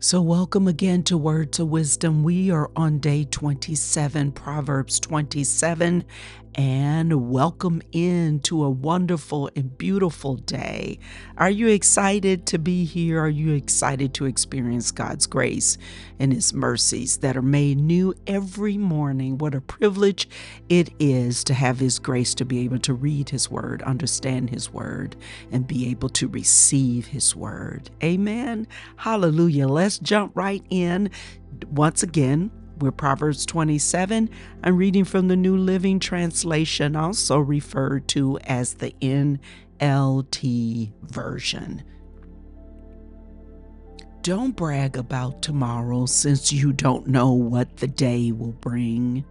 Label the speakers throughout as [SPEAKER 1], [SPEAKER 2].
[SPEAKER 1] So, welcome again to Words of Wisdom. We are on day 27, Proverbs 27, and welcome in to a wonderful and beautiful day. Are you excited to be here? Are you excited to experience God's grace and His mercies that are made new every morning? What a privilege it is to have His grace to be able to read His Word, understand His Word, and be able to receive His Word. Amen. Hallelujah. Let's jump right in. Once again, we're Proverbs 27. I'm reading from the New Living Translation, also referred to as the NLT version. Don't brag about tomorrow since you don't know what the day will bring.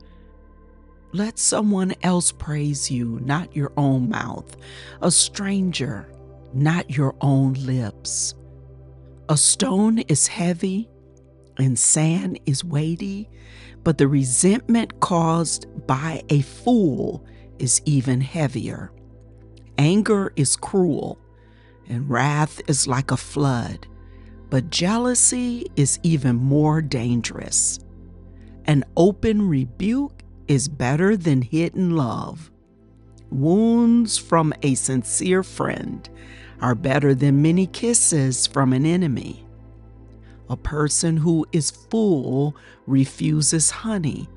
[SPEAKER 1] Let someone else praise you, not your own mouth, a stranger, not your own lips. A stone is heavy and sand is weighty, but the resentment caused by a fool is even heavier. Anger is cruel, and wrath is like a flood, but jealousy is even more dangerous. An open rebuke is better than hidden love. Wounds from a sincere friend are better than many kisses from an enemy. A person who is full refuses honey,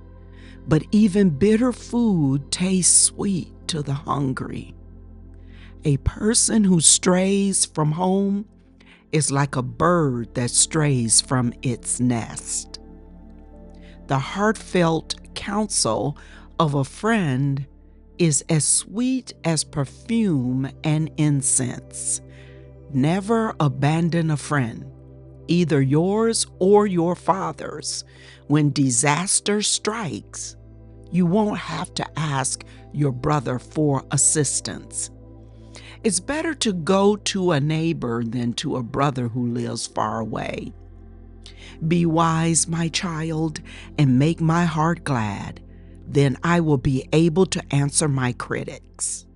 [SPEAKER 1] but even bitter food tastes sweet to the hungry. A person who strays from home is like a bird that strays from its nest. The heartfelt counsel of a friend is as sweet as perfume and incense. Never abandon a friend either yours or your father's, when disaster strikes, you won't have to ask your brother for assistance. It's better to go to a neighbor than to a brother who lives far away. Be wise, my child, and make my heart glad. Then I will be able to answer my critics.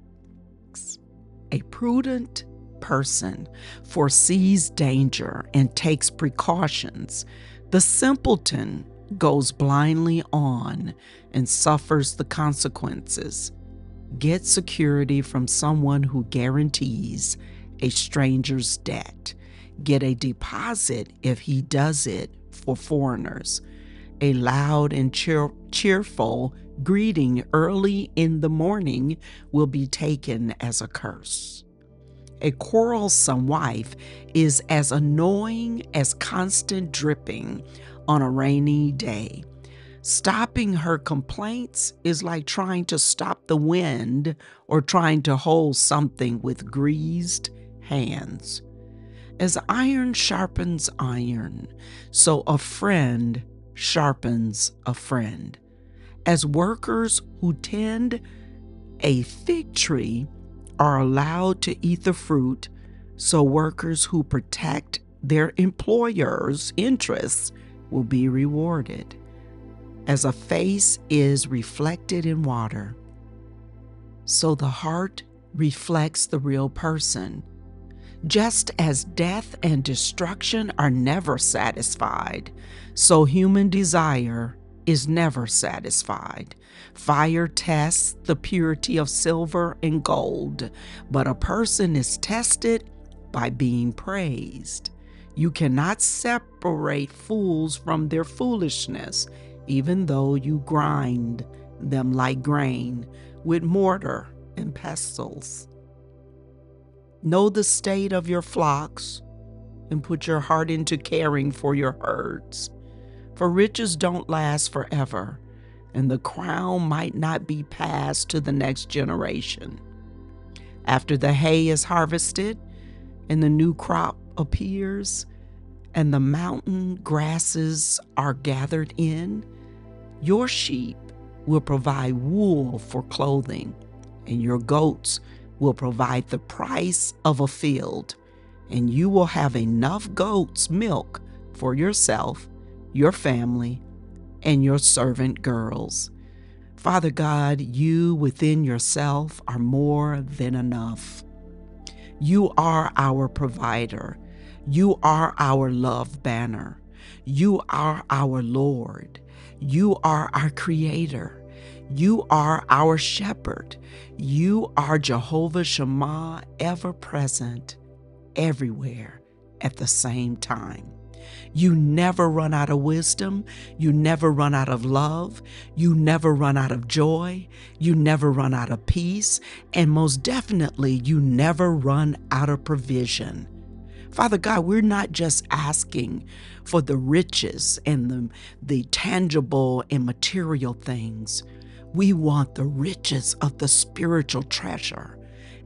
[SPEAKER 1] A prudent person foresees danger and takes precautions, the simpleton goes blindly on and suffers the consequences. Get security from someone who guarantees a stranger's debt. Get a deposit if he does it for foreigners. A loud and cheer- cheerful greeting early in the morning will be taken as a curse. A quarrelsome wife is as annoying as constant dripping on a rainy day. Stopping her complaints is like trying to stop the wind or trying to hold something with greased hands. As iron sharpens iron, so a friend sharpens a friend. As workers who tend a fig tree are allowed to eat the fruit, so workers who protect their employer's interests will be rewarded. As a face is reflected in water, so the heart reflects the real person. Just as death and destruction are never satisfied, so human desire is never satisfied. Fire tests the purity of silver and gold, but a person is tested by being praised. You cannot separate fools from their foolishness, even though you grind them like grain with mortar and pestles. Know the state of your flocks and put your heart into caring for your herds. For riches don't last forever, and the crown might not be passed to the next generation. After the hay is harvested and the new crop appears, and the mountain grasses are gathered in, your sheep will provide wool for clothing, and your goats will provide the price of a field, and you will have enough goats' milk for yourself your family, and your servant girls. Father God, you within yourself are more than enough. You are our provider. You are our love banner. You are our Lord. You are our Creator. You are our Shepherd. You are Jehovah Shammah, ever present, everywhere at the same time. You never run out of wisdom. You never run out of love. You never run out of joy. You never run out of peace. And most definitely, you never run out of provision. Father God, we're not just asking for the riches and the, the tangible and material things. We want the riches of the spiritual treasure.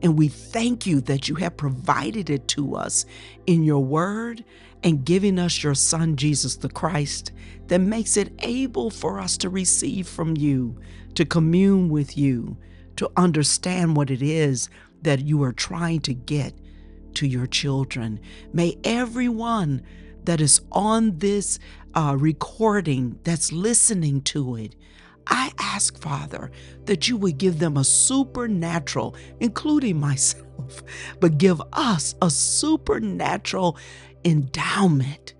[SPEAKER 1] And we thank you that you have provided it to us in your word and giving us your Son, Jesus the Christ, that makes it able for us to receive from you, to commune with you, to understand what it is that you are trying to get to your children. May everyone that is on this uh, recording, that's listening to it, I ask, Father, that you would give them a supernatural, including myself, but give us a supernatural endowment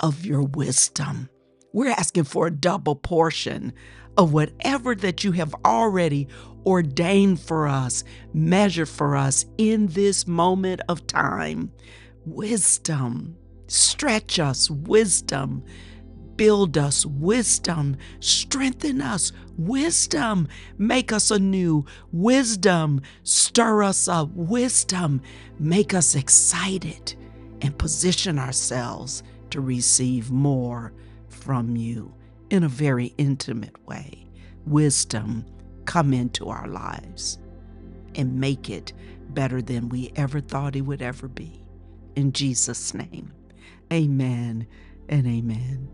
[SPEAKER 1] of your wisdom. We're asking for a double portion of whatever that you have already ordained for us, measured for us in this moment of time. Wisdom, stretch us, wisdom build us wisdom, strengthen us wisdom, make us anew wisdom, stir us up wisdom, make us excited, and position ourselves to receive more from you in a very intimate way. Wisdom come into our lives and make it better than we ever thought it would ever be. In Jesus' name, amen and amen.